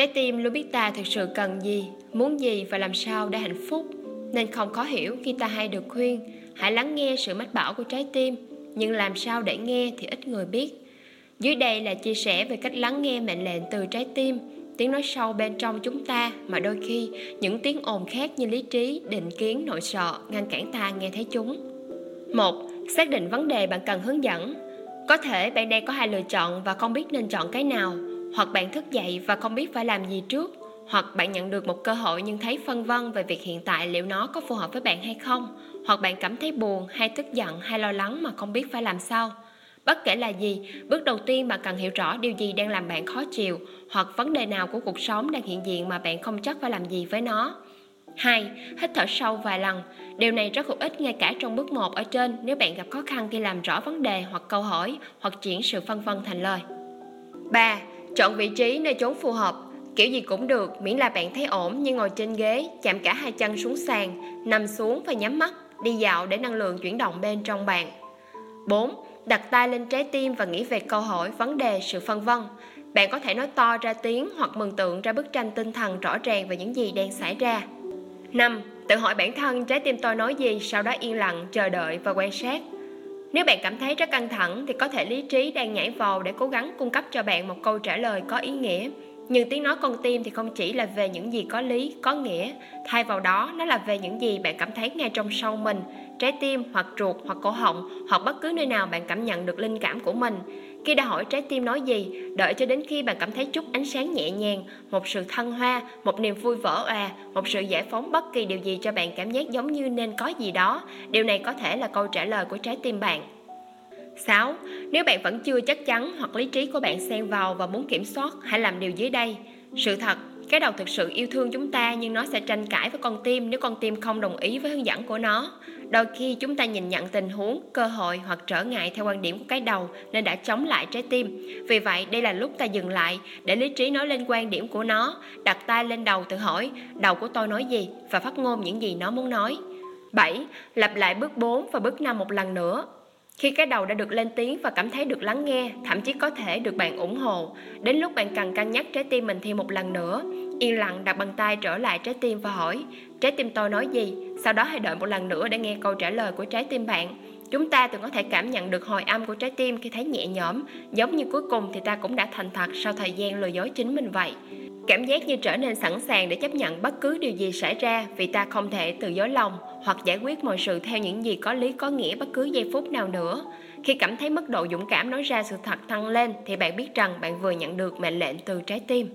Trái tim luôn biết ta thực sự cần gì, muốn gì và làm sao để hạnh phúc. Nên không khó hiểu khi ta hay được khuyên, hãy lắng nghe sự mách bảo của trái tim, nhưng làm sao để nghe thì ít người biết. Dưới đây là chia sẻ về cách lắng nghe mệnh lệnh từ trái tim, tiếng nói sâu bên trong chúng ta mà đôi khi những tiếng ồn khác như lý trí, định kiến, nội sợ ngăn cản ta nghe thấy chúng. Một, Xác định vấn đề bạn cần hướng dẫn. Có thể bạn đang có hai lựa chọn và không biết nên chọn cái nào, hoặc bạn thức dậy và không biết phải làm gì trước, hoặc bạn nhận được một cơ hội nhưng thấy phân vân về việc hiện tại liệu nó có phù hợp với bạn hay không, hoặc bạn cảm thấy buồn hay tức giận hay lo lắng mà không biết phải làm sao. Bất kể là gì, bước đầu tiên bạn cần hiểu rõ điều gì đang làm bạn khó chịu hoặc vấn đề nào của cuộc sống đang hiện diện mà bạn không chắc phải làm gì với nó. 2. Hít thở sâu vài lần. Điều này rất hữu ích ngay cả trong bước 1 ở trên nếu bạn gặp khó khăn khi làm rõ vấn đề hoặc câu hỏi hoặc chuyển sự phân vân thành lời. 3. Chọn vị trí nơi chốn phù hợp. Kiểu gì cũng được, miễn là bạn thấy ổn như ngồi trên ghế, chạm cả hai chân xuống sàn, nằm xuống và nhắm mắt, đi dạo để năng lượng chuyển động bên trong bạn. 4. Đặt tay lên trái tim và nghĩ về câu hỏi, vấn đề, sự phân vân. Bạn có thể nói to ra tiếng hoặc mừng tượng ra bức tranh tinh thần rõ ràng về những gì đang xảy ra. 5. Tự hỏi bản thân trái tim tôi nói gì, sau đó yên lặng, chờ đợi và quan sát. Nếu bạn cảm thấy rất căng thẳng thì có thể lý trí đang nhảy vào để cố gắng cung cấp cho bạn một câu trả lời có ý nghĩa. Nhưng tiếng nói con tim thì không chỉ là về những gì có lý, có nghĩa, thay vào đó nó là về những gì bạn cảm thấy ngay trong sâu mình, trái tim hoặc ruột hoặc cổ họng hoặc bất cứ nơi nào bạn cảm nhận được linh cảm của mình. Khi đã hỏi trái tim nói gì, đợi cho đến khi bạn cảm thấy chút ánh sáng nhẹ nhàng, một sự thăng hoa, một niềm vui vỡ òa, một sự giải phóng bất kỳ điều gì cho bạn cảm giác giống như nên có gì đó. Điều này có thể là câu trả lời của trái tim bạn. 6. Nếu bạn vẫn chưa chắc chắn hoặc lý trí của bạn xen vào và muốn kiểm soát, hãy làm điều dưới đây. Sự thật, cái đầu thực sự yêu thương chúng ta nhưng nó sẽ tranh cãi với con tim nếu con tim không đồng ý với hướng dẫn của nó. Đôi khi chúng ta nhìn nhận tình huống, cơ hội hoặc trở ngại theo quan điểm của cái đầu nên đã chống lại trái tim. Vì vậy, đây là lúc ta dừng lại để lý trí nói lên quan điểm của nó, đặt tay lên đầu tự hỏi đầu của tôi nói gì và phát ngôn những gì nó muốn nói. 7. Lặp lại bước 4 và bước 5 một lần nữa. Khi cái đầu đã được lên tiếng và cảm thấy được lắng nghe, thậm chí có thể được bạn ủng hộ, đến lúc bạn cần cân nhắc trái tim mình thêm một lần nữa, yên lặng đặt bàn tay trở lại trái tim và hỏi, trái tim tôi nói gì? Sau đó hãy đợi một lần nữa để nghe câu trả lời của trái tim bạn. Chúng ta từng có thể cảm nhận được hồi âm của trái tim khi thấy nhẹ nhõm, giống như cuối cùng thì ta cũng đã thành thật sau thời gian lừa dối chính mình vậy. Cảm giác như trở nên sẵn sàng để chấp nhận bất cứ điều gì xảy ra vì ta không thể từ dối lòng hoặc giải quyết mọi sự theo những gì có lý có nghĩa bất cứ giây phút nào nữa. Khi cảm thấy mức độ dũng cảm nói ra sự thật tăng lên thì bạn biết rằng bạn vừa nhận được mệnh lệnh từ trái tim.